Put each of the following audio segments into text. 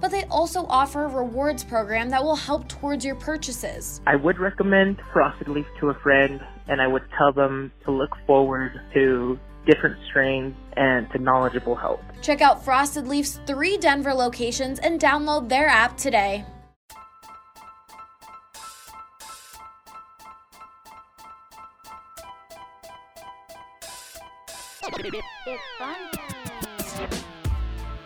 but they also offer a rewards program that will help towards your purchases. I would recommend Frosted Leaf to a friend, and I would tell them to look forward to different strains and to knowledgeable help. Check out Frosted Leaf's three Denver locations and download their app today. It's fun time.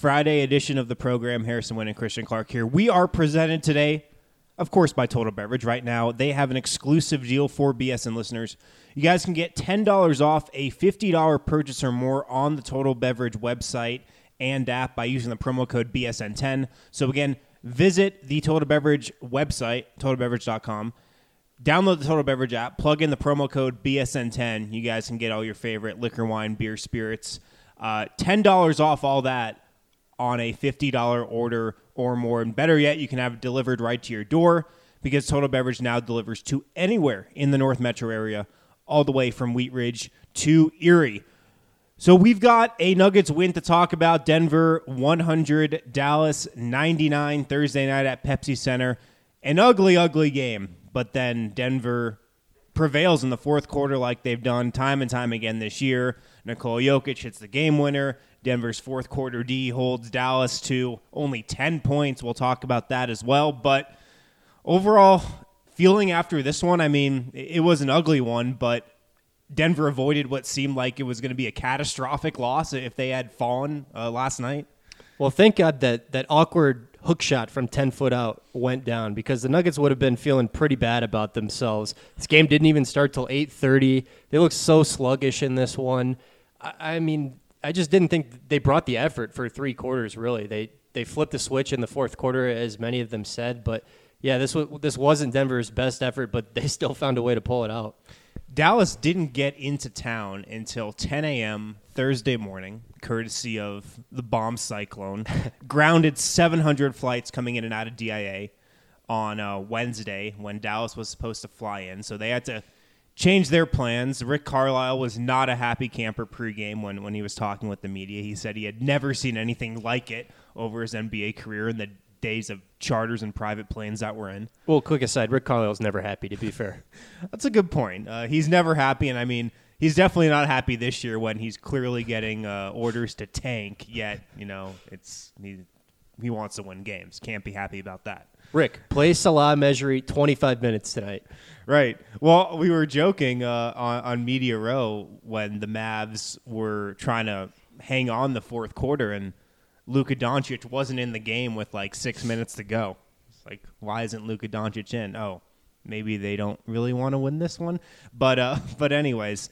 Friday edition of the program. Harrison Wind and Christian Clark here. We are presented today, of course, by Total Beverage. Right now, they have an exclusive deal for BSN listeners. You guys can get $10 off a $50 purchase or more on the Total Beverage website and app by using the promo code BSN10. So, again, visit the Total Beverage website, totalbeverage.com. Download the Total Beverage app, plug in the promo code BSN10. You guys can get all your favorite liquor, wine, beer, spirits. Uh, $10 off all that on a $50 order or more. And better yet, you can have it delivered right to your door because Total Beverage now delivers to anywhere in the North Metro area, all the way from Wheat Ridge to Erie. So we've got a Nuggets win to talk about. Denver 100, Dallas 99 Thursday night at Pepsi Center. An ugly, ugly game, but then Denver prevails in the fourth quarter like they've done time and time again this year. Nikola Jokic hits the game winner. Denver's fourth quarter D holds Dallas to only 10 points. We'll talk about that as well. But overall, feeling after this one, I mean, it was an ugly one, but Denver avoided what seemed like it was going to be a catastrophic loss if they had fallen uh, last night. Well, thank God that that awkward hook shot from 10 foot out went down because the Nuggets would have been feeling pretty bad about themselves. This game didn't even start till 8:30. They looked so sluggish in this one. I, I mean, I just didn't think they brought the effort for three quarters. Really, they they flipped the switch in the fourth quarter, as many of them said. But yeah, this was this wasn't Denver's best effort, but they still found a way to pull it out. Dallas didn't get into town until 10 a.m. Thursday morning, courtesy of the bomb cyclone. Grounded 700 flights coming in and out of DIA on uh, Wednesday when Dallas was supposed to fly in. So they had to change their plans. Rick Carlisle was not a happy camper pregame when, when he was talking with the media. He said he had never seen anything like it over his NBA career in the days of charters and private planes that we're in. Well, quick aside, Rick Carlisle's never happy. To be fair. That's a good point. Uh, he's never happy, and I mean, he's definitely not happy this year when he's clearly getting uh, orders to tank. Yet, you know, it's he, he wants to win games. Can't be happy about that. Rick, play Salah Mejri 25 minutes tonight. Right. Well, we were joking uh, on, on Media Row when the Mavs were trying to hang on the fourth quarter, and Luka Doncic wasn't in the game with like six minutes to go. It's like, why isn't Luka Doncic in? Oh, maybe they don't really want to win this one. But uh, but anyways,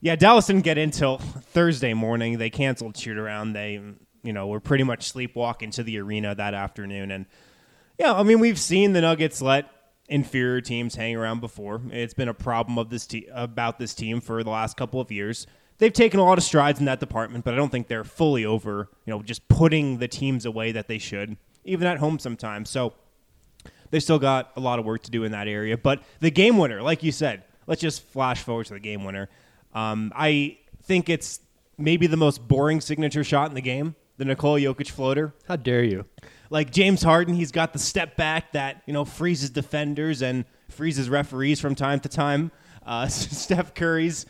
yeah, Dallas didn't get in till Thursday morning. They canceled shoot around. They you know were pretty much sleepwalking to the arena that afternoon, and yeah, I mean we've seen the Nuggets let inferior teams hang around before. It's been a problem of this te- about this team for the last couple of years. They've taken a lot of strides in that department, but I don't think they're fully over, you know, just putting the teams away that they should, even at home sometimes. So they still got a lot of work to do in that area. But the game winner, like you said, let's just flash forward to the game winner. Um, I think it's maybe the most boring signature shot in the game. the Nikola Jokic floater. How dare you? Like James Harden, he's got the step back that you know freezes defenders and freezes referees from time to time. Uh, Steph Curry's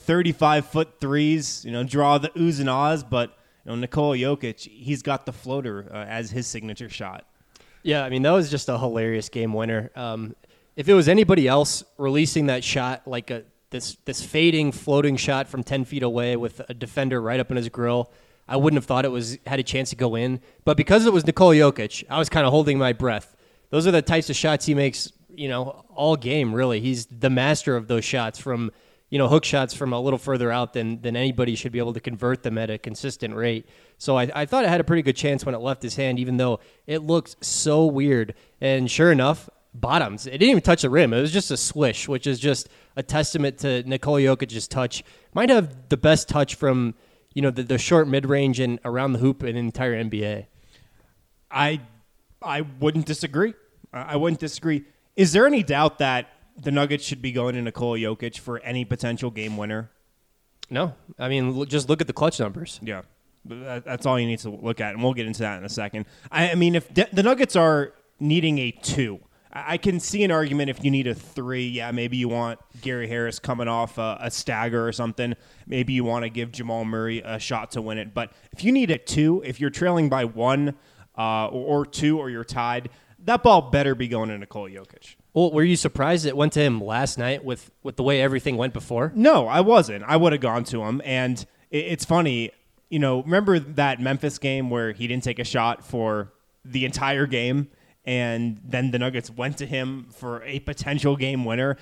35 foot threes, you know, draw the oohs and ahs, but you know Nikola Jokic, he's got the floater uh, as his signature shot. Yeah, I mean that was just a hilarious game winner. Um, if it was anybody else releasing that shot like a this this fading floating shot from 10 feet away with a defender right up in his grill, I wouldn't have thought it was had a chance to go in. But because it was Nikola Jokic, I was kind of holding my breath. Those are the types of shots he makes, you know, all game really. He's the master of those shots from you know, hook shots from a little further out than than anybody should be able to convert them at a consistent rate. So I, I thought it had a pretty good chance when it left his hand, even though it looked so weird. And sure enough, bottoms. It didn't even touch the rim. It was just a swish, which is just a testament to Nikola Jokic's touch. Might have the best touch from you know the, the short mid range and around the hoop in the entire NBA. I I wouldn't disagree. I wouldn't disagree. Is there any doubt that the Nuggets should be going to Nikola Jokic for any potential game winner? No, I mean look, just look at the clutch numbers. Yeah, that's all you need to look at, and we'll get into that in a second. I, I mean, if de- the Nuggets are needing a two, I can see an argument if you need a three. Yeah, maybe you want Gary Harris coming off a, a stagger or something. Maybe you want to give Jamal Murray a shot to win it. But if you need a two, if you're trailing by one uh, or, or two, or you're tied, that ball better be going to Nikola Jokic. Well, were you surprised it went to him last night with, with the way everything went before? No, I wasn't. I would have gone to him. And it, it's funny, you know, remember that Memphis game where he didn't take a shot for the entire game and then the Nuggets went to him for a potential game winner?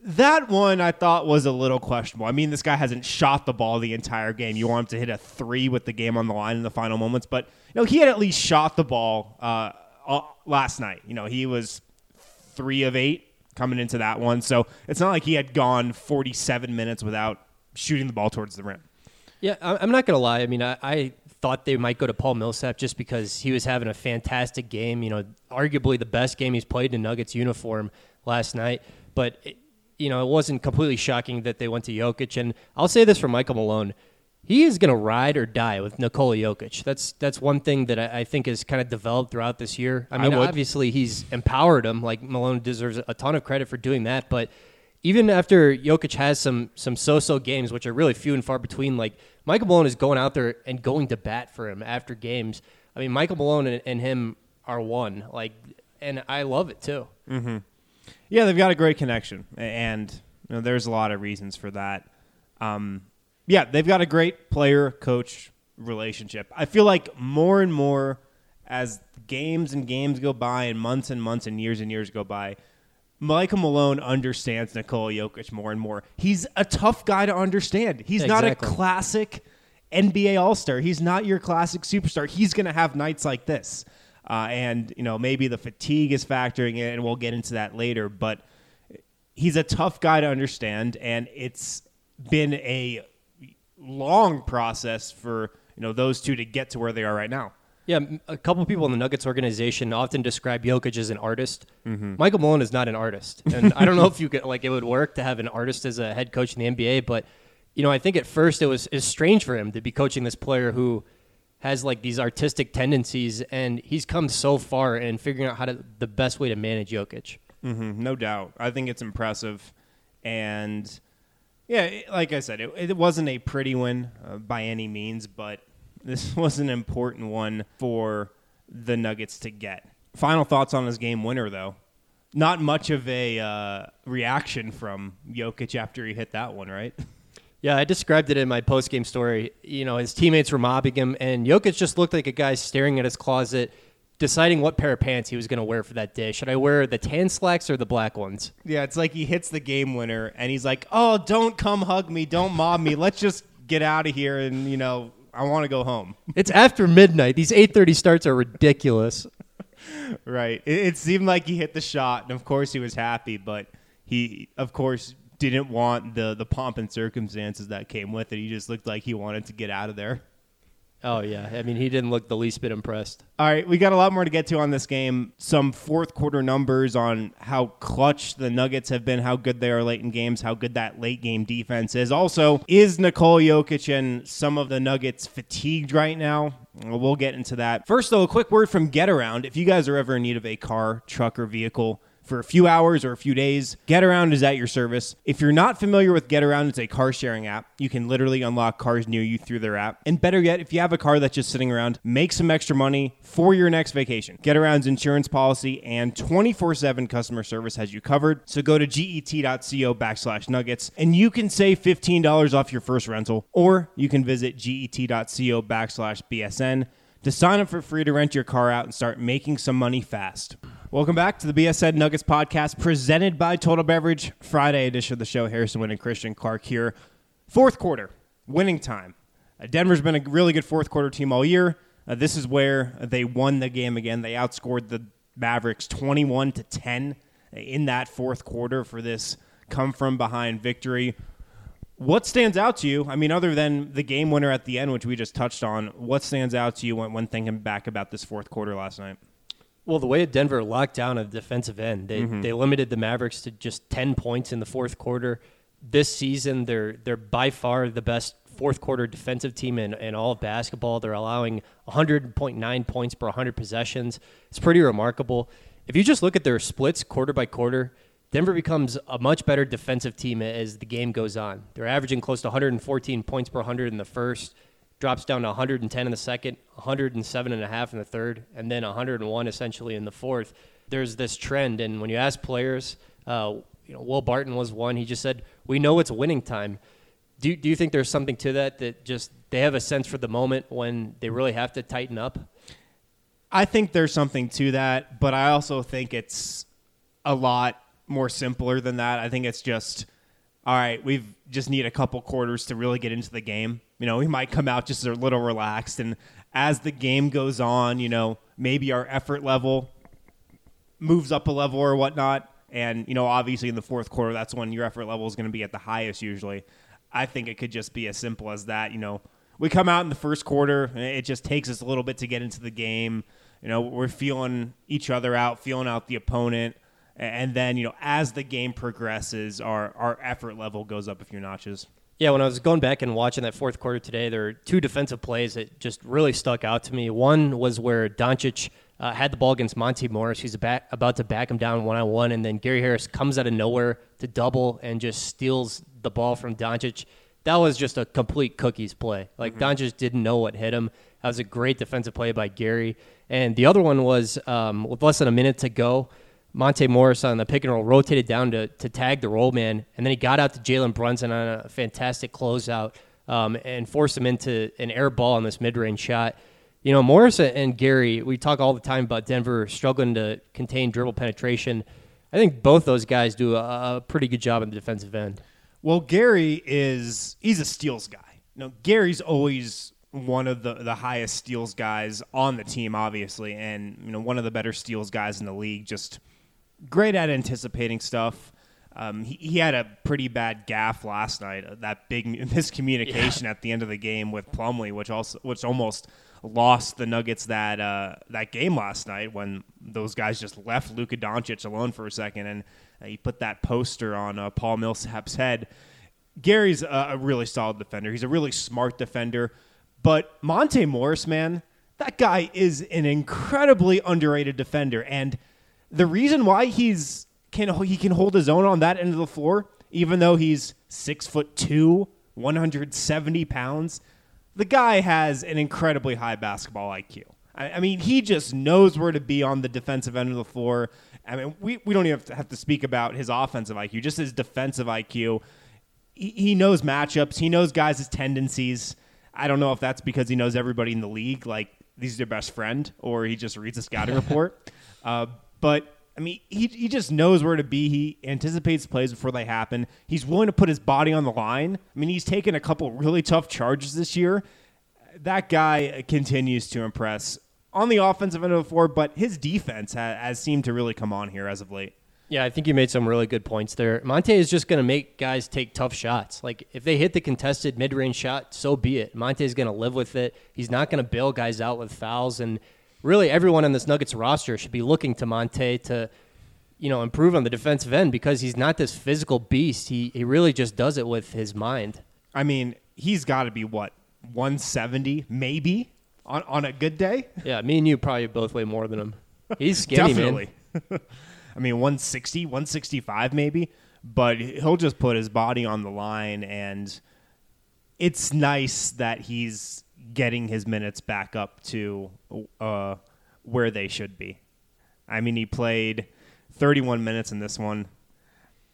That one I thought was a little questionable. I mean, this guy hasn't shot the ball the entire game. You want him to hit a three with the game on the line in the final moments, but you know he had at least shot the ball uh, last night. You know he was three of eight coming into that one. So it's not like he had gone 47 minutes without shooting the ball towards the rim. Yeah, I'm not going to lie. I mean, I, I, thought they might go to Paul Millsap just because he was having a fantastic game. You know, arguably the best game he's played in Nuggets uniform last night. But, it, you know, it wasn't completely shocking that they went to Jokic. And I'll say this for Michael Malone he is going to ride or die with Nikola Jokic. That's that's one thing that I, I think has kind of developed throughout this year. I mean, I obviously he's empowered him. Like Malone deserves a ton of credit for doing that. But even after Jokic has some some so-so games, which are really few and far between, like Michael Malone is going out there and going to bat for him after games. I mean, Michael Malone and, and him are one. Like, and I love it too. Mm-hmm. Yeah, they've got a great connection, and you know, there's a lot of reasons for that. Um, yeah, they've got a great player coach relationship. I feel like more and more as games and games go by and months and months and years and years go by, Michael Malone understands Nikola Jokic more and more. He's a tough guy to understand. He's exactly. not a classic NBA All Star. He's not your classic superstar. He's going to have nights like this. Uh, and, you know, maybe the fatigue is factoring in, and we'll get into that later. But he's a tough guy to understand, and it's been a long process for you know those two to get to where they are right now. Yeah, a couple people in the Nuggets organization often describe Jokic as an artist. Mm-hmm. Michael Malone is not an artist, and I don't know if you could like it would work to have an artist as a head coach in the NBA. But you know, I think at first it was is strange for him to be coaching this player who has like these artistic tendencies, and he's come so far in figuring out how to the best way to manage Jokic. Mm-hmm, no doubt, I think it's impressive, and yeah, like I said, it, it wasn't a pretty win uh, by any means, but this was an important one for the Nuggets to get. Final thoughts on his game winner, though. Not much of a uh, reaction from Jokic after he hit that one, right? Yeah, I described it in my post game story. You know, his teammates were mobbing him, and Jokic just looked like a guy staring at his closet deciding what pair of pants he was going to wear for that day. Should I wear the tan slacks or the black ones? Yeah, it's like he hits the game winner and he's like, "Oh, don't come hug me, don't mob me. Let's just get out of here and, you know, I want to go home." It's after midnight. These 8:30 starts are ridiculous. right. It, it seemed like he hit the shot and of course he was happy, but he of course didn't want the the pomp and circumstances that came with it. He just looked like he wanted to get out of there. Oh yeah, I mean he didn't look the least bit impressed. All right, we got a lot more to get to on this game. Some fourth quarter numbers on how clutch the Nuggets have been, how good they are late in games, how good that late game defense is. Also, is Nikola Jokic and some of the Nuggets fatigued right now? We'll get into that. First, though, a quick word from Get Around. If you guys are ever in need of a car, truck, or vehicle, for a few hours or a few days, GetAround is at your service. If you're not familiar with GetAround, it's a car sharing app. You can literally unlock cars near you through their app. And better yet, if you have a car that's just sitting around, make some extra money for your next vacation. GetAround's insurance policy and 24/7 customer service has you covered. So go to get.co backslash nuggets and you can save $15 off your first rental, or you can visit get.co backslash BSN to sign up for free to rent your car out and start making some money fast. Welcome back to the BSN Nuggets podcast presented by Total Beverage. Friday edition of the show. Harrison Wind and Christian Clark here. Fourth quarter, winning time. Uh, Denver's been a really good fourth quarter team all year. Uh, this is where they won the game again. They outscored the Mavericks 21 to 10 in that fourth quarter for this come from behind victory. What stands out to you? I mean, other than the game winner at the end, which we just touched on, what stands out to you when, when thinking back about this fourth quarter last night? Well, the way Denver locked down a defensive end, they Mm-hmm. they limited the Mavericks to just ten points in the fourth quarter. This season, they're they're by far the best fourth quarter defensive team in, in all of basketball. They're allowing 100.9 points per 100 possessions. It's pretty remarkable. If you just look at their splits quarter by quarter, Denver becomes a much better defensive team as the game goes on. They're averaging close to 114 points per 100 in the first, drops down to 110 in the second, 107 and a half in the third, and then 101 essentially in the fourth. There's this trend, and when you ask players, uh, you know, Will Barton was one. He just said, "We know it's winning time." Do do you think there's something to that? That just they have a sense for the moment when they really have to tighten up. I think there's something to that, but I also think it's a lot more simpler than that. I think it's just all right, we've just need a couple quarters to really get into the game. You know, we might come out just a little relaxed and as the game goes on, you know, maybe our effort level moves up a level or whatnot. And, you know, obviously in the fourth quarter, that's when your effort level is going to be at the highest usually. I think it could just be as simple as that. You know, we come out in the first quarter, it just takes us a little bit to get into the game. You know, we're feeling each other out, feeling out the opponent. And then, you know, as the game progresses, our, our effort level goes up a few notches. Yeah, when I was going back and watching that fourth quarter today, there were two defensive plays that just really stuck out to me. One was where Doncic uh, had the ball against Monte Morris. He's back, about to back him down one on one, and then Gary Harris comes out of nowhere to double and just steals the ball from Doncic. That was just a complete cookies play. Like Doncic didn't know what hit him. That was a great defensive play by Gary. And the other one was um, with less than a minute to go. Monte Morris on the pick and roll rotated down to, to tag the roll man, and then he got out to Jalen Brunson on a fantastic closeout um, and forced him into an air ball on this mid range shot. You know, Morris and Gary, we talk all the time about Denver struggling to contain dribble penetration. I think both those guys do a, a pretty good job in the defensive end. Well, Gary is he's a steals guy. No, Gary's always one of the the highest steals guys on the team, obviously, and you know one of the better steals guys in the league. Just great at anticipating stuff. Um, he, he had a pretty bad gaffe last night. uh, That big miscommunication at the end of the game with Plumlee, which also which almost lost the Nuggets that uh, that game last night when those guys just left Luka Doncic alone for a second and uh, he put that poster on uh, Paul Millsap's head. Gary's a, a really solid defender. He's a really smart defender. But Monte Morris, man, that guy is an incredibly underrated defender. And the reason why he's can he can hold his own on that end of the floor, even though he's six foot two, 170 pounds, the guy has an incredibly high basketball IQ. I, I mean, he just knows where to be on the defensive end of the floor. I mean, we, we don't even have to, have to speak about his offensive IQ, just his defensive IQ. He, he knows matchups. He knows guys' tendencies. I don't know if that's because he knows everybody in the league, like he's their best friend, or he just reads a scouting report. Uh, but I mean, he, he just knows where to be. He anticipates plays before they happen. He's willing to put his body on the line. I mean, he's taken a couple really tough charges this year. That guy continues to impress on the offensive end of the floor, but his defense has, has seemed to really come on here as of late. Yeah, I think you made some really good points there. Monte is just going to make guys take tough shots. Like if they hit the contested mid-range shot, so be it. Monte is going to live with it. He's not going to bail guys out with fouls and really everyone on this Nuggets roster should be looking to Monte to you know, improve on the defensive end because he's not this physical beast. He he really just does it with his mind. I mean, he's got to be what 170, maybe on on a good day. Yeah, me and you probably both weigh more than him. He's skinny, Definitely. man. I mean, 160, 165 maybe, but he'll just put his body on the line, and it's nice that he's getting his minutes back up to uh, where they should be. I mean, he played 31 minutes in this one.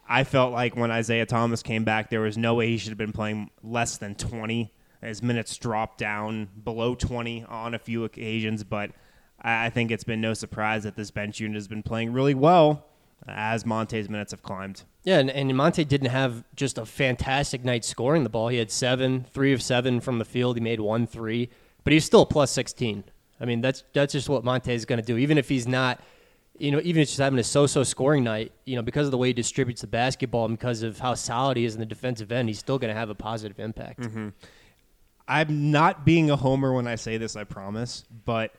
I felt like when Isaiah Thomas came back, there was no way he should have been playing less than 20. His minutes dropped down below 20 on a few occasions, but I I think it's been no surprise that this bench unit has been playing really well as Monte's minutes have climbed. Yeah, and, and Monte didn't have just a fantastic night scoring the ball. He had seven, three of seven from the field. He made one three, but he's still plus sixteen. I mean, that's that's just what Monte is going to do. Even if he's not, you know, even if he's having a so-so scoring night, you know, because of the way he distributes the basketball and because of how solid he is in the defensive end, he's still going to have a positive impact. Mm-hmm. I'm not being a homer when I say this, I promise, but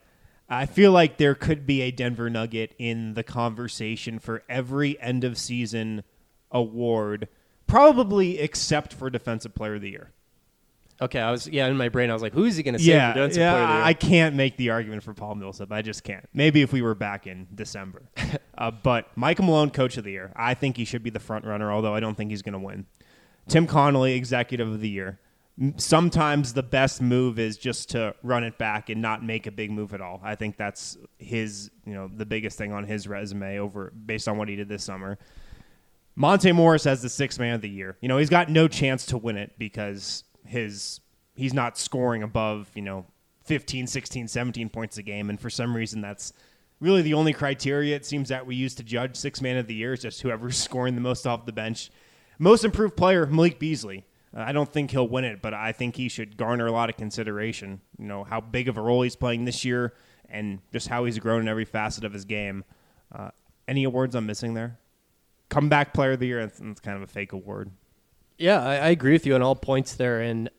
I feel like there could be a Denver Nugget in the conversation for every end of season award, probably except for Defensive Player of the Year. Okay, I was yeah in my brain. I was like, who is he going to say? Yeah, defensive yeah player of the year? I can't make the argument for Paul Millsap. I just can't. Maybe if we were back in December. uh, but Michael Malone, Coach of the Year. I think he should be the front runner, although I don't think he's going to win. Tim Connolly, Executive of the Year. Sometimes the best move is just to run it back and not make a big move at all. I think that's his, you know, the biggest thing on his resume over based on what he did this summer. Monte Morris as the sixth man of the year. You know, he's got no chance to win it because his he's not scoring above, you know, 15, 16, 17 points a game. And for some reason, that's really the only criteria it seems that we use to judge six man of the year is just whoever's scoring the most off the bench. Most improved player, Malik Beasley. Uh, I don't think he'll win it, but I think he should garner a lot of consideration. You know, how big of a role he's playing this year and just how he's grown in every facet of his game. Uh, any awards I'm missing there? Comeback player of the year, that's, it's kind of a fake award. Yeah, I, I agree with you on all points there. And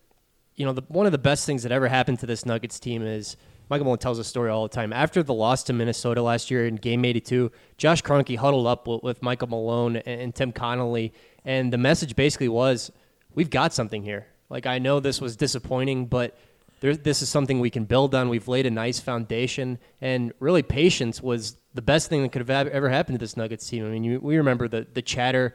you know, the, one of the best things that ever happened to this Nuggets team is Michael Malone tells a story all the time. After the loss to Minnesota last year in Game 82, Josh Kroenke huddled up with, with Michael Malone and, and Tim Connolly, and the message basically was, "We've got something here. Like I know this was disappointing, but." There, this is something we can build on. We've laid a nice foundation, and really, patience was the best thing that could have ever happened to this Nuggets team. I mean, you, we remember the the chatter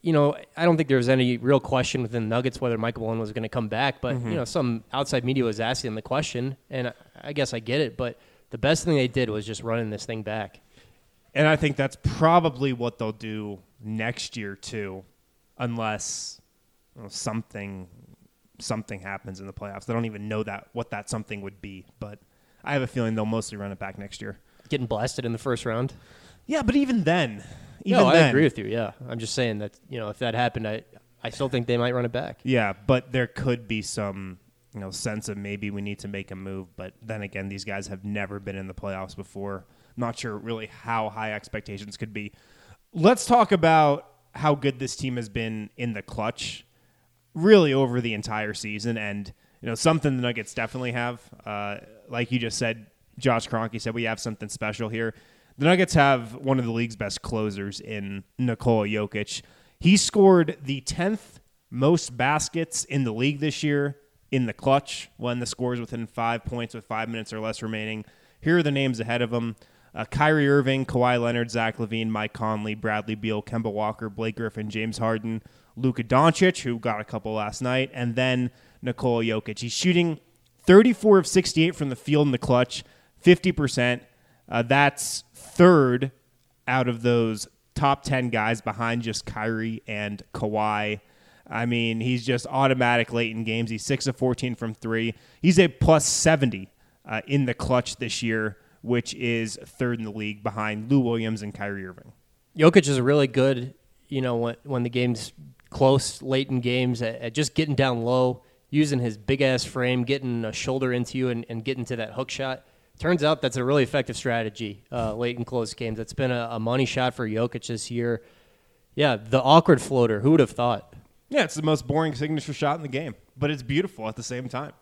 you know, I don't think there was any real question within Nuggets whether Michael Malone was going to come back, but you mm-hmm. know, some outside media was asking the question, and I, I guess I get it. But the best thing they did was just running this thing back. And I think that's probably what they'll do next year too, unless you know, something something happens in the playoffs. They don't even know that what that something would be, but I have a feeling they'll mostly run it back next year. Getting blasted in the first round. Yeah, but even then, even no, I then, agree with you. Yeah, I'm just saying that you know if that happened, I I still think they might run it back. Yeah, but there could be some you know sense of maybe we need to make a move. But then again, these guys have never been in the playoffs before. Not sure really how high expectations could be. Let's talk about how good this team has been in the clutch, really over the entire season, and you know something the Nuggets definitely have. Uh, like you just said, Josh Kroenke said we have something special here. The Nuggets have one of the league's best closers in Nikola Jokic. He scored the 10th most baskets in the league this year in the clutch when the score is within five points with five minutes or less remaining. Here are the names ahead of him. Uh, Kyrie Irving, Kawhi Leonard, Zach LaVine, Mike Conley, Bradley Beal, Kemba Walker, Blake Griffin, James Harden, Luka Doncic, who got a couple last night, and then Nikola Jokic. He's shooting 34 of 68 from the field in the clutch, 50%. Uh, that's third out of those top 10 guys behind just Kyrie and Kawhi. I mean, he's just automatic late in games. He's 6 of 14 from three. He's a plus 70 uh, in the clutch this year, which is third in the league behind Lou Williams and Kyrie Irving. Jokic is really good, you know, when when the game's close, late in games, at, at just getting down low, using his big ass frame, getting a shoulder into you, and, and getting to that hook shot. Turns out that's a really effective strategy uh, late in close games. That's been a, a money shot for Jokic this year. Yeah, the awkward floater. Who would have thought? Yeah, it's the most boring signature shot in the game, but it's beautiful at the same time.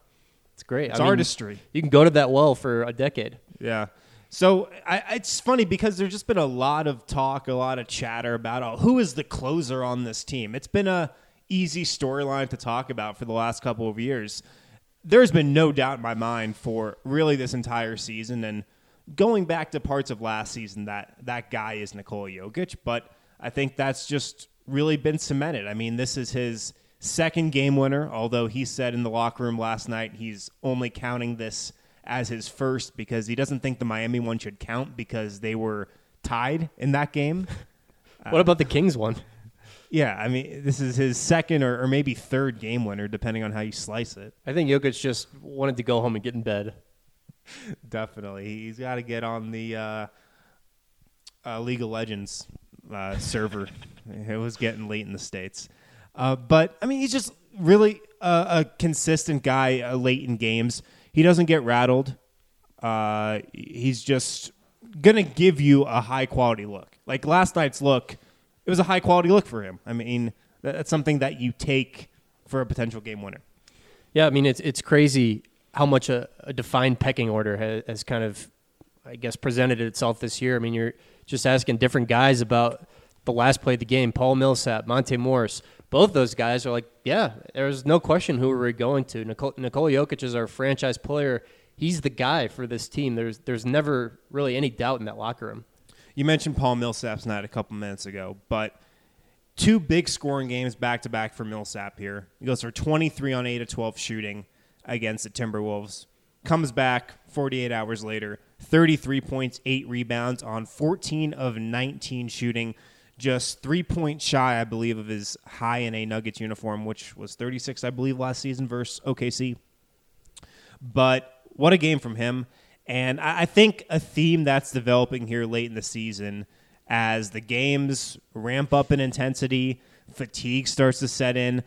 It's great. It's I mean, artistry. You can go to that well for a decade. Yeah. So I, it's funny because there's just been a lot of talk, a lot of chatter about oh, who is the closer on this team. It's been a easy storyline to talk about for the last couple of years. There's been no doubt in my mind for really this entire season and going back to parts of last season that that guy is Nikola Jokic, but I think that's just really been cemented. I mean, this is his second game winner, although he said in the locker room last night he's only counting this as his first because he doesn't think the Miami one should count because they were tied in that game. what about the Kings one? Yeah, I mean, this is his second or, or maybe third game winner, depending on how you slice it. I think Jokic just wanted to go home and get in bed. Definitely, he's got to get on the uh, uh, League of Legends uh, server. it was getting late in the states, uh, but I mean, he's just really a, a consistent guy uh, late in games. He doesn't get rattled. Uh, he's just gonna give you a high quality look. Like last night's look, it was a high quality look for him. I mean, that's something that you take for a potential game winner. Yeah, I mean it's it's crazy how much a, a defined pecking order has, has, kind of, I guess, presented itself this year. I mean, you're just asking different guys about the last play of the game. Paul Millsap, Monte Morris, both those guys are like, yeah, there's no question who we're going to. Nicole, Nikola Jokic is our franchise player. He's the guy for this team. There's there's never really any doubt in that locker room. You mentioned Paul Millsap's night a couple minutes ago, but two big scoring games back to back for Millsap here. He goes for 23 on 8 of 12 shooting against the Timberwolves. Comes back 48 hours later, 33 points, 8 rebounds on 14 of 19 shooting. Just three points shy, I believe, of his high in a Nuggets uniform, which was 36, I believe, last season versus OKC. But what a game from him. And I think a theme that's developing here late in the season as the games ramp up in intensity, fatigue starts to set in.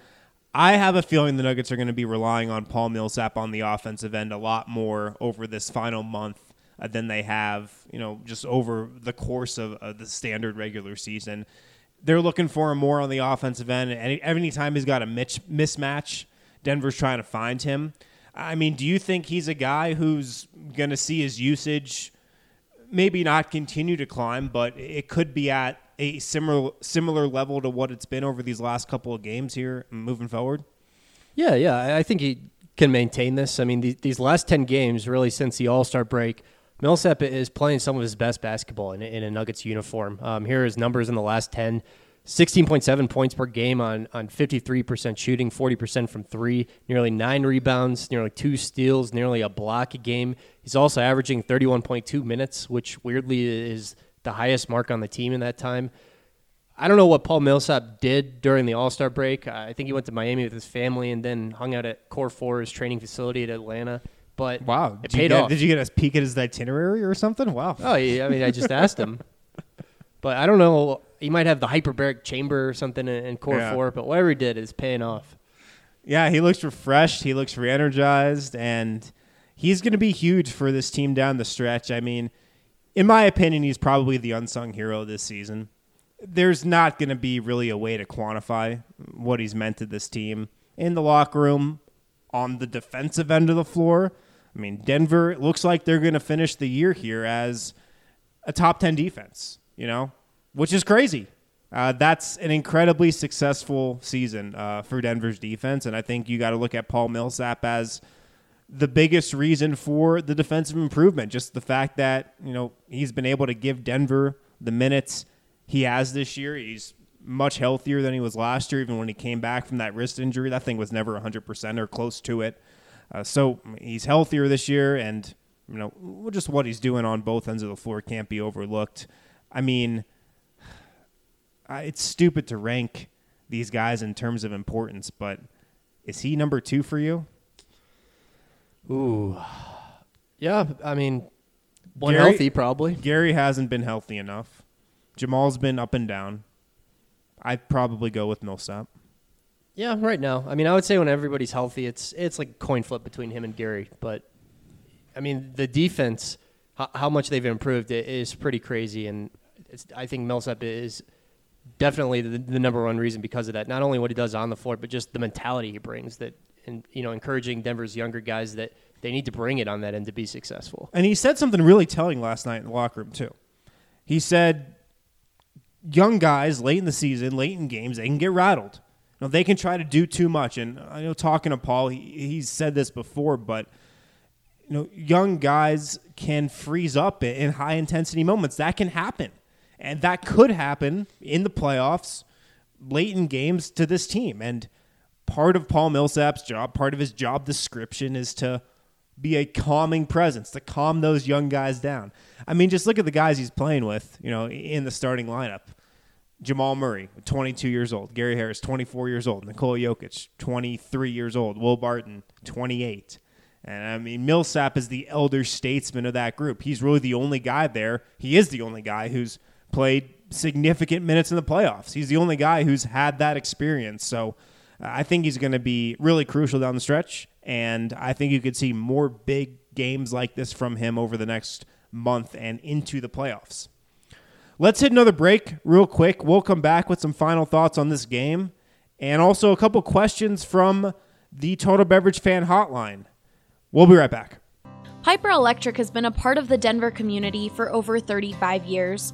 I have a feeling the Nuggets are going to be relying on Paul Millsap on the offensive end a lot more over this final month uh, than they have, you know, just over the course of uh, the standard regular season. They're looking for him more on the offensive end. And any time he's got a mismatch, Denver's trying to find him. I mean, do you think he's a guy who's going to see his usage maybe not continue to climb, but it could be at a similar similar level to what it's been over these last couple of games here moving forward? Yeah, yeah, I think he can maintain this. I mean, these last ten games, really since the All Star break, Millsap is playing some of his best basketball in, in a Nuggets uniform. Um, here are his numbers in the last ten. 16.7 points per game on, on 53% shooting, 40% from three, nearly nine rebounds, nearly two steals, nearly a block a game. He's also averaging 31.2 minutes, which weirdly is the highest mark on the team in that time. I don't know what Paul Millsap did during the All Star break. I think he went to Miami with his family and then hung out at Core Four's training facility at Atlanta. But wow, it did paid get, off. Did you get a peek at his itinerary or something? Wow. Oh, yeah, I mean, I just asked him. But I don't know. He might have the hyperbaric chamber or something in, in Core Yeah. 4, but whatever he did is paying off. Yeah, he looks refreshed. He looks re-energized, and he's going to be huge for this team down the stretch. I mean, in my opinion, he's probably the unsung hero this season. There's not going to be really a way to quantify what he's meant to this team in the locker room, on the defensive end of the floor. I mean, Denver it looks like they're going to finish the year here as a top 10 defense, you know, which is crazy. Uh, that's an incredibly successful season uh, for Denver's defense, and I think you got to look at Paul Millsap as the biggest reason for the defensive improvement. Just the fact that you know he's been able to give Denver the minutes he has this year. He's much healthier than he was last year, even when he came back from that wrist injury. That thing was never 100 percent or close to it. Uh, so he's healthier this year, and you know just what he's doing on both ends of the floor can't be overlooked. I mean uh, it's stupid to rank these guys in terms of importance, but is he number two for you? Ooh. Yeah, I mean, one Gary- healthy probably. Gary hasn't been healthy enough. Jamal's been up and down. I'd probably go with Millsap. Yeah, right now. I mean, I would say when everybody's healthy, it's it's like a coin flip between him and Gary. But I mean, the defense, how, how much they've improved, it is pretty crazy, and it's, I think Millsap is definitely the, the number one reason because of that. Not only what he does on the floor, but just the mentality he brings. That and you know, encouraging Denver's younger guys that they need to bring it on that end to be successful. And he said something really telling last night in the locker room too. He said, "Young guys late in the season, late in games, they can get rattled. You know, they can try to do too much. And I know talking to Paul, he, he's said this before, but you know, young guys can freeze up in high intensity moments. That can happen. And that could happen in the playoffs, late in games to this team. And part of Paul Millsap's job, part of his job description is to be a calming presence, to calm those young guys down. I mean, just look at the guys he's playing with, you know, in the starting lineup. Jamal Murray, 22 years old. Gary Harris, 24 years old. Nikola Jokic, 23 years old. Will Barton, 28. And I mean, Millsap is the elder statesman of that group. He's really the only guy there. He is the only guy who's played significant minutes in the playoffs. He's the only guy who's had that experience. So uh, I think he's going to be really crucial down the stretch. And I think you could see more big games like this from him over the next month and into the playoffs. Let's hit another break real quick. We'll come back with some final thoughts on this game and also a couple questions from the Total Beverage Fan Hotline. We'll be right back. Piper Electric has been a part of the Denver community for over 35 years.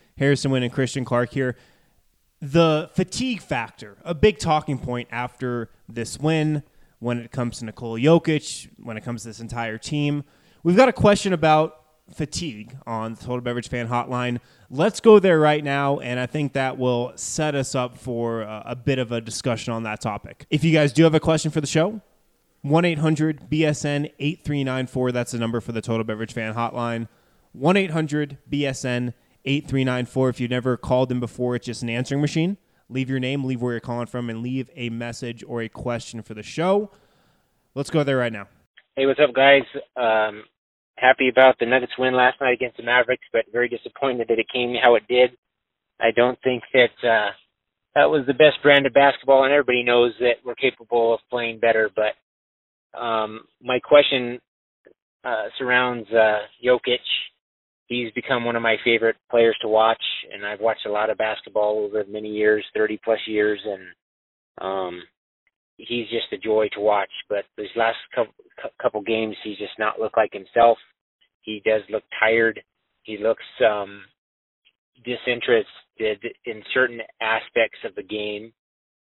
Harrison Wind and Christian Clark here. The fatigue factor, a big talking point after this win when it comes to Nikola Jokic, when it comes to this entire team. We've got a question about fatigue on the Total Beverage Fan Hotline. Let's go there right now, and I think that will set us up for a, a bit of a discussion on that topic. If you guys do have a question for the show, 1 800 BSN 8394. That's the number for the Total Beverage Fan Hotline. 1 800 BSN 8394. If you've never called in before, it's just an answering machine. Leave your name, leave where you're calling from, and leave a message or a question for the show. Let's go there right now. Hey, what's up, guys? Um, happy about the Nuggets win last night against the Mavericks, but very disappointed that it came how it did. I don't think that uh, that was the best brand of basketball, and everybody knows that we're capable of playing better. But um, my question uh, surrounds uh, Jokic he's become one of my favorite players to watch, and I've watched a lot of basketball over many years, 30 plus years, and um, he's just a joy to watch. But these last couple, couple games, he's just not looked like himself. He does look tired. He looks um, disinterested in certain aspects of the game.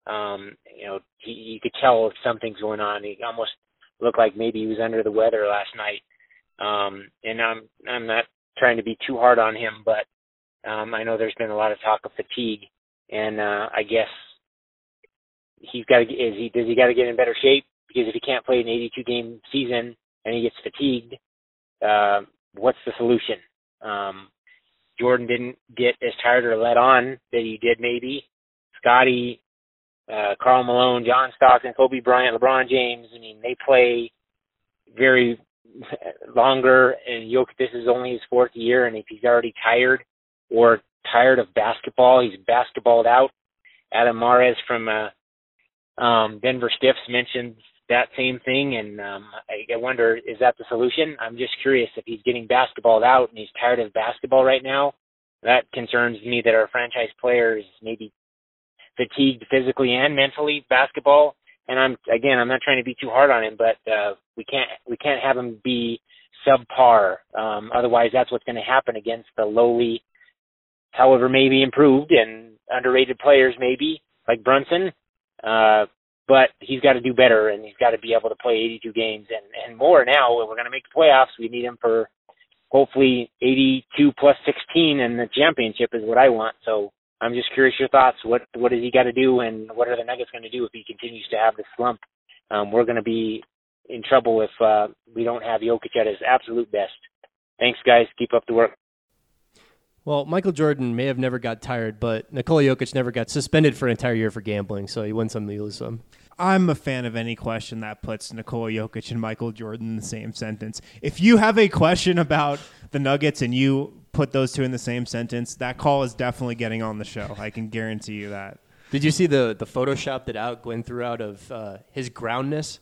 Um, you know, he, you could tell if something's going on. He almost looked like maybe he was under the weather last night. Um, and I'm I'm not trying to be too hard on him, but um, I know there's been a lot of talk of fatigue, and uh, I guess he's got to is he does he got to get in better shape because if he can't play an 82 game season and he gets fatigued, uh, what's the solution? Um, Jordan didn't get as tired or let on that he did maybe. Scotty, uh, Karl Malone, John Stockton, Kobe Bryant, LeBron James. I mean, they play very longer, and Jokic, this is only his fourth year, and if he's already tired or tired of basketball, he's basketballed out. Adam Mares from uh, um, Denver Stiffs mentioned that same thing, and um, I, I wonder, is that the solution? I'm just curious if he's getting basketballed out and he's tired of basketball right now. That concerns me that our franchise players maybe fatigued physically and mentally basketball and I'm again, I'm not trying to be too hard on him, but uh, we can't we can't have him be subpar. Um, otherwise, that's what's going to happen against the lowly, however, maybe improved and underrated players, maybe like Brunson. Uh, but he's got to do better, and he's got to be able to play 82 games and and more. Now, if we're going to make the playoffs, we need him for hopefully 82 plus 16, and the championship is what I want. So I'm just curious your thoughts. What what does he got to do, and what are the Nuggets going to do if he continues to have this slump? Um, we're going to be in trouble if uh, we don't have Jokic at his absolute best. Thanks, guys. Keep up the work. Well, Michael Jordan may have never got tired, but Nikola Jokic never got suspended for an entire year for gambling, so he wins some, he lose some. I'm a fan of any question that puts Nikola Jokic and Michael Jordan in the same sentence. If you have a question about the Nuggets and you put those two in the same sentence, that call is definitely getting on the show. I can guarantee you that. Did you see the the Photoshop that out Gwen threw out of uh, his groundness?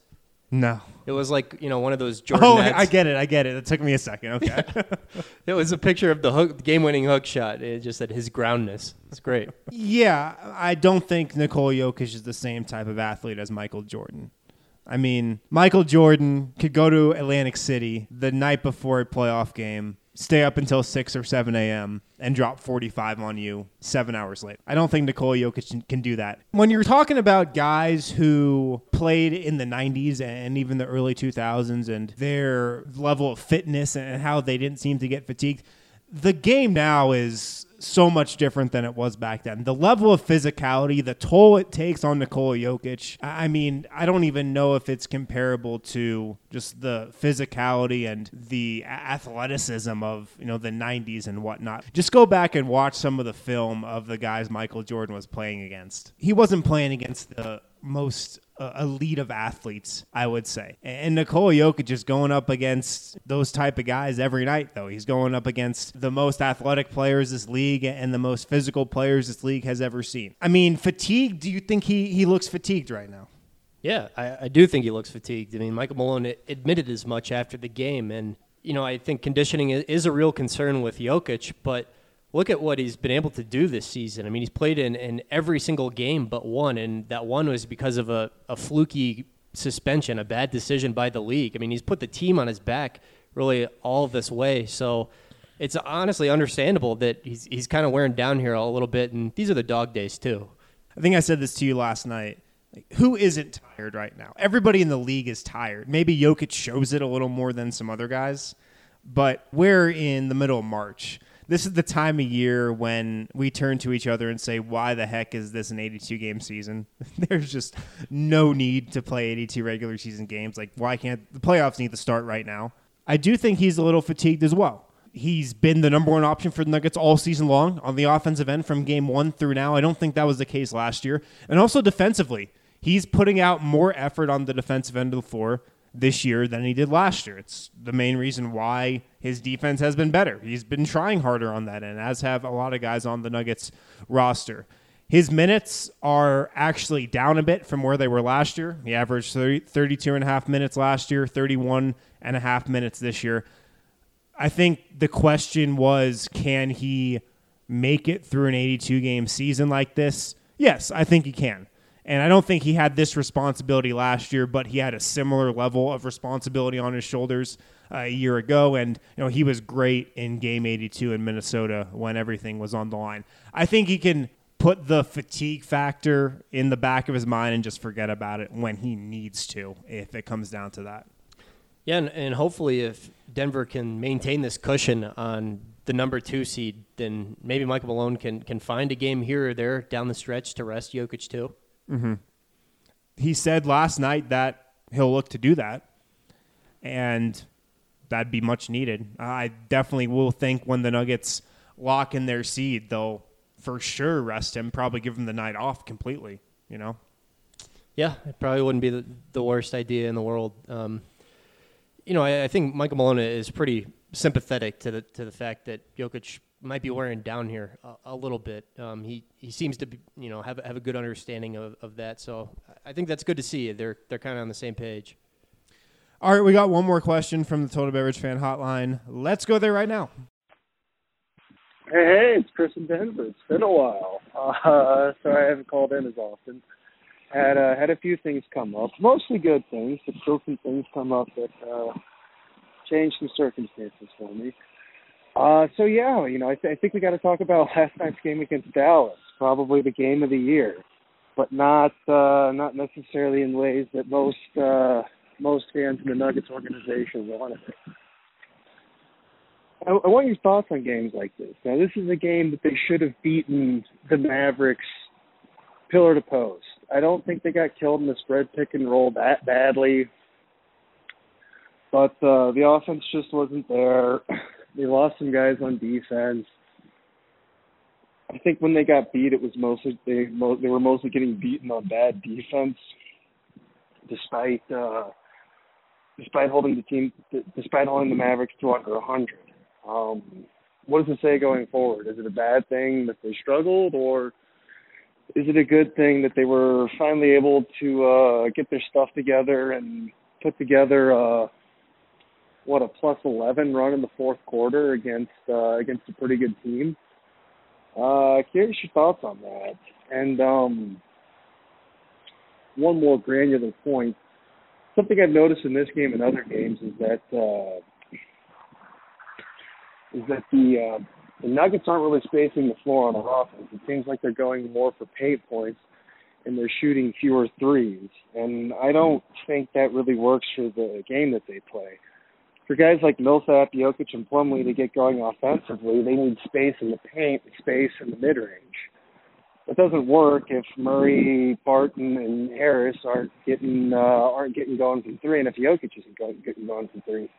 No. It was like you know one of those oh, Jordan. Oh, I get it. I get it. It took me a second. Okay. it was a picture of the hook, game-winning hook shot. It just said his groundness. It's great. yeah, I don't think Nikola Jokic is the same type of athlete as Michael Jordan. I mean, Michael Jordan could go to Atlantic City the night before a playoff game stay up until 6 or 7 a.m. and drop 45 on you seven hours late. I don't think Nikola Jokic can do that. When you're talking about guys who played in the 90s and even the early 2000s and their level of fitness and how they didn't seem to get fatigued, the game now is so much different than it was back then. The level of physicality, the toll it takes on Nikola Jokic. I mean, I don't even know if it's comparable to just the physicality and the athleticism of you know the 90s and whatnot. Just go back and watch some of the film of the guys Michael Jordan was playing against. He wasn't playing against the most uh, elite of athletes, I would say. And Nikola Jokic is going up against those type of guys every night, though. He's going up against the most athletic players this league and the most physical players this league has ever seen. I mean, fatigue. Do you think he he looks fatigued right now? Yeah, I, I do think he looks fatigued. I mean, Michael Malone admitted as much after the game, and you know, I think conditioning is a real concern with Jokic, but look at what he's been able to do this season. I mean, he's played in, in every single game but one, and that one was because of a, a fluky suspension, a bad decision by the league. I mean, he's put the team on his back really all this way. So it's honestly understandable that he's, he's kind of wearing down here a little bit, and these are the dog days, too. I think I said this to you last night. Like, who isn't tired right now? Everybody in the league is tired. Maybe Jokic shows it a little more than some other guys, but we're in the middle of March this is the time of year when we turn to each other and say, why the heck is this an 82 game season? There's just no need to play 82 regular season games. Like, why can't the playoffs need to start right now? I do think he's a little fatigued as well. He's been the number one option for the Nuggets all season long on the offensive end from game one through now. I don't think that was the case last year. And also defensively, he's putting out more effort on the defensive end of the floor this year than he did last year. It's the main reason why his defense has been better. He's been trying harder on that end, as have a lot of guys on the Nuggets roster. His minutes are actually down a bit from where they were last year. He averaged 30, 32 and a half minutes last year, 31 and a half minutes this year. I think the question was can he make it through an 82 game season like this? Yes, I think he can. And I don't think he had this responsibility last year, but he had a similar level of responsibility on his shoulders uh, a year ago. And, you know, he was great in game 82 in Minnesota when everything was on the line. I think he can put the fatigue factor in the back of his mind and just forget about it when he needs to, if it comes down to that. Yeah, and, and hopefully, if Denver can maintain this cushion on the number two seed, then maybe Michael Malone can can find a game here or there down the stretch to rest Jokic too. Mm-hmm. He said last night that he'll look to do that, and that'd be much needed. I definitely will think when the Nuggets lock in their seed, they'll for sure rest him, probably give him the night off completely. You know. Yeah, it probably wouldn't be the, the worst idea in the world. Um, you know, I, I, think Michael Malone is pretty sympathetic to the to the fact that Jokic might be wearing down here a, a little bit. Um, he he seems to be, you know have have a good understanding of, of that. So I think that's good to see. They're they're kind of on the same page. All right, we got one more question from the Total Beverage Fan Hotline. Let's go there right now. Hey, hey, it's Chris in Denver. It's been a while. Uh, sorry I haven't called in as often. Had uh, had a few things come up, mostly good things, but still some things come up that uh, changed some circumstances for me. Uh, so yeah, you know, I, th- I think we got to talk about last night's game against Dallas, probably the game of the year. but not uh, not necessarily in ways that most uh, most fans in the Nuggets organization wanted it. I, I want your thoughts on games like this. Now, this is a game that they should have beaten the Mavericks pillar to post. I don't think they got killed in the spread pick and roll that badly, but uh, the offense just wasn't there. They lost some guys on defense. I think when they got beat, it was mostly they they were mostly getting beaten on bad defense, despite uh, despite holding the team despite holding the Mavericks to under a 100. Um, what does it say going forward? Is it a bad thing that they struggled, or is it a good thing that they were finally able to uh, get their stuff together and put together uh, what a plus 11 run in the fourth quarter against uh, against a pretty good team. Uh, curious your thoughts on that. And um, one more granular point. Something I've noticed in this game and other games is that uh, is that the uh, the Nuggets aren't really spacing the floor on offense. It seems like they're going more for paint points and they're shooting fewer threes. And I don't think that really works for the game that they play for guys like Millsap, Jokic, and Plumlee to get going offensively, they need space in the paint, space in the mid range. It doesn't work if Murray, Barton, and Harris aren't getting uh, aren't getting going from three, and if Jokic isn't going, getting going from three.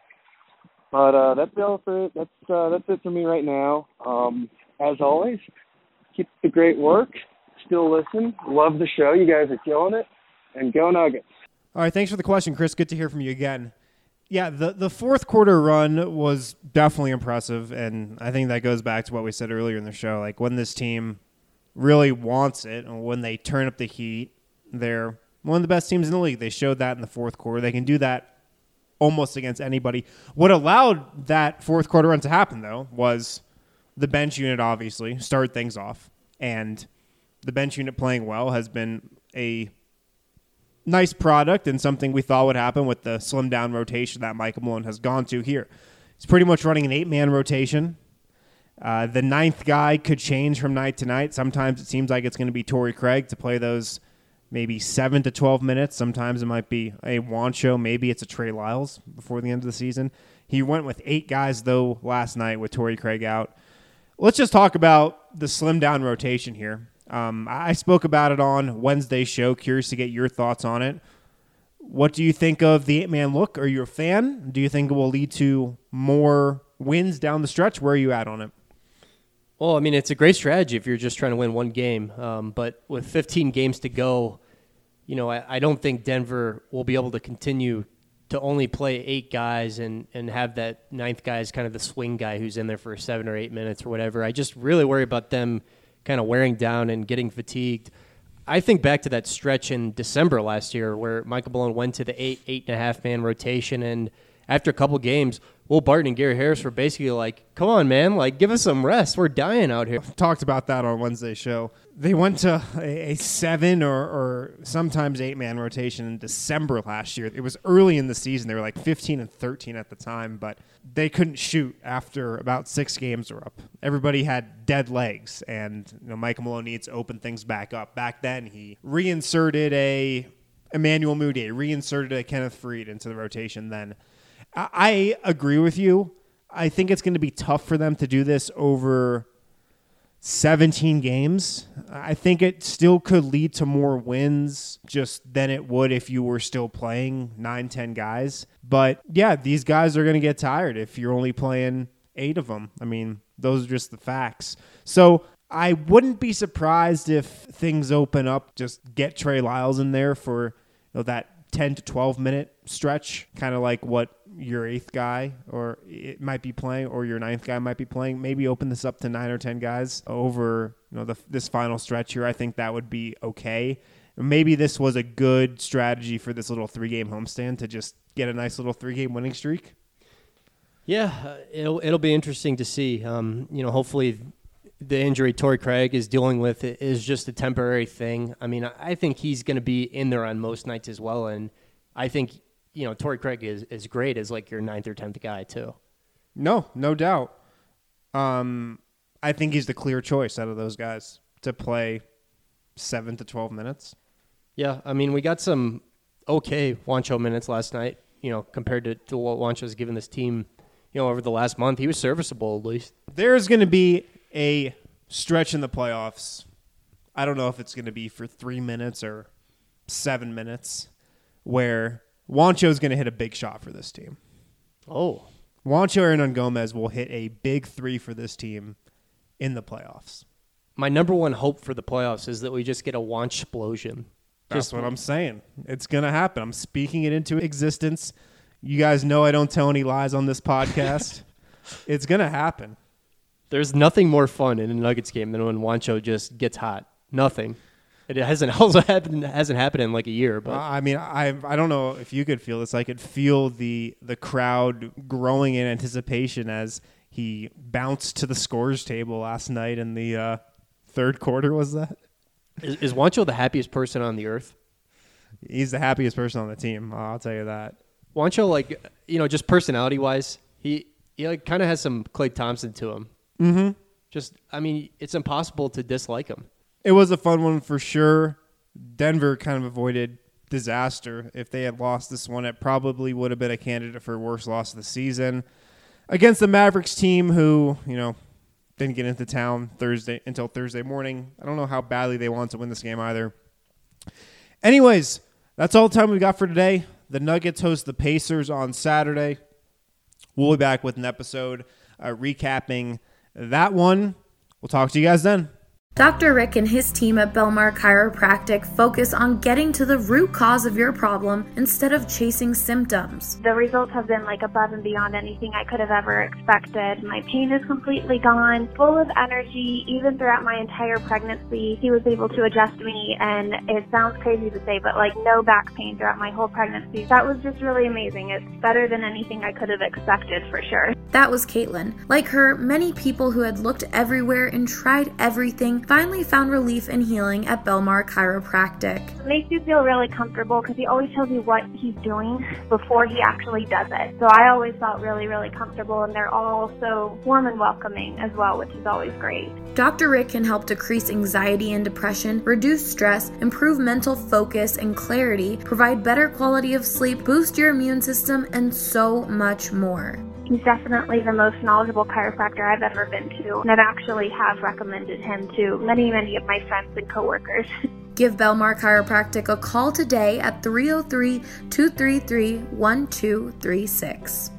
But uh, that's all for it. that's uh, that's it for me right now. Um, as always, keep the great work. Still listen. Love the show. You guys are killing it. And go Nuggets. All right. Thanks for the question, Chris. Good to hear from you again yeah, the the fourth quarter run was definitely impressive, and I think that goes back to what we said earlier in the show. Like when this team really wants it, and when they turn up the heat, they're one of the best teams in the league. They showed that in the fourth quarter. They can do that almost against anybody. What allowed that fourth quarter run to happen, though, was the bench unit obviously started things off, and the bench unit playing well has been a nice product and something we thought would happen with the slim down rotation that Michael Malone has gone to here. He's pretty much running an eight man rotation. Uh, the ninth guy could change from night to night. Sometimes it seems like it's going to be Torrey Craig to play those maybe seven to 12 minutes. Sometimes it might be a Juancho. Maybe it's a Trey Lyles before the end of the season. He went with eight guys, though, last night with Torrey Craig out. Let's just talk about the slim down rotation here. Um, I spoke about it on Wednesday's show. Curious to get your thoughts on it. What do you think of the eight man look? Are you a fan? Do you think it will lead to more wins down the stretch? Where are you at on it? Well, I mean, it's a great strategy if you're just trying to win one game. Um, but with 15 games to go, you know, I, I, don't think Denver will be able to continue to only play eight guys and, and have that ninth guy as kind of the swing guy who's in there for seven or eight minutes or whatever. I just really worry about them kind of wearing down and getting fatigued. I think back to that stretch in December last year where Michael Malone went to the eight, eight and a half man rotation. And after a couple games, Will Barton and Gary Harris were basically like, come on, man, like, give us some rest. We're dying out here. Talked about that on Wednesday's show. They went to a, seven or, or sometimes eight man rotation in December last year. It was early in the season. They were like 15 and 13 at the time, but they couldn't shoot after about six games were up. Everybody had dead legs, and you know, Michael Malone needs to open things back up. Back then, he reinserted a Emmanuel Mudiay, reinserted a Kenneth Faried into the rotation then I agree with you. I think it's going to be tough for them to do this over 17 games. I think it still could lead to more wins just than it would if you were still playing 9, 10 guys. But yeah, these guys are going to get tired if you're only playing eight of them. I mean, those are just the facts. So I wouldn't be surprised if things open up. Just get Trey Lyles in there for you know, that 10 to 12 minute stretch, kind of like what your eighth guy or it might be playing or your ninth guy might be playing. Maybe open this up to nine or ten guys over you know the, this final stretch here. I think that would be okay. Maybe this was a good strategy for this little three game homestand to just get a nice little three game winning streak. Yeah uh, it'll, it'll be interesting to see. Um, you know hopefully the injury Torrey Craig is dealing with is just a temporary thing. I mean, I think he's going to be in there on most nights as well, and I think you know, Torrey Craig is, is great as like your ninth or tenth guy too. No, no doubt. Um, I think he's the clear choice out of those guys to play seven to twelve minutes. Yeah, I mean, we got some okay Juancho minutes last night. You know, compared to, to what Juancho's given this team, you know, over the last month, he was serviceable at least. There's going to be a stretch in the playoffs. I don't know if it's going to be for three minutes or seven minutes, where Juancho's going to hit a big shot for this team. Oh, Juancho Hernangomez will hit a big three for this team in the playoffs. my number one hope for the playoffs is that we just get a Juanch explosion. That's what I'm saying. It's going to happen. I'm speaking it into existence. You guys know I don't tell any lies on this podcast. it's going to happen. There's nothing more fun in a Nuggets game than when Juancho just gets hot. Nothing. It hasn't also happened hasn't happened in like a year, but I mean, I I don't know if you could feel this. I could feel the the crowd growing in anticipation as he bounced to the scores table last night in the uh, third quarter. Was that? is, is Juancho the happiest person on the earth? He's the happiest person on the team. I'll tell you that. Juancho, like you know, just personality wise, he he like kind of has some Klay Thompson to him. Mm-hmm. Just, I mean, it's impossible to dislike him. It was a fun one for sure. Denver kind of avoided disaster. If they had lost this one, it probably would have been a candidate for worst loss of the season against the Mavericks team, who you know didn't get into town Thursday until Thursday morning. I don't know how badly they want to win this game either. Anyways, that's all the time we got for today. The Nuggets host the Pacers on Saturday. We'll be back with an episode uh, recapping that one. We'll talk to you guys then. Dr. Rick and his team at Belmar Chiropractic focus on getting to the root cause of your problem instead of chasing symptoms. The results have been like above and beyond anything I could have ever expected. My pain is completely gone, full of energy, even throughout my entire pregnancy. He was able to adjust me, and it sounds crazy to say, but like no back pain throughout my whole pregnancy. That was just really amazing. It's better than anything I could have expected for sure. That was Caitlin. Like her, many people who had looked everywhere and tried everything finally found relief and healing at Belmar Chiropractic. It makes you feel really comfortable because he always tells you what he's doing before he actually does it. So I always felt really, really comfortable, and they're all so warm and welcoming as well, which is always great. Dr. Rick can help decrease anxiety and depression, reduce stress, improve mental focus and clarity, provide better quality of sleep, boost your immune system, and so much more. He's definitely the most knowledgeable chiropractor I've ever been to, and I've actually have recommended him to many, many of my friends and coworkers. Give Belmar Chiropractic a call today at 303 233 1236.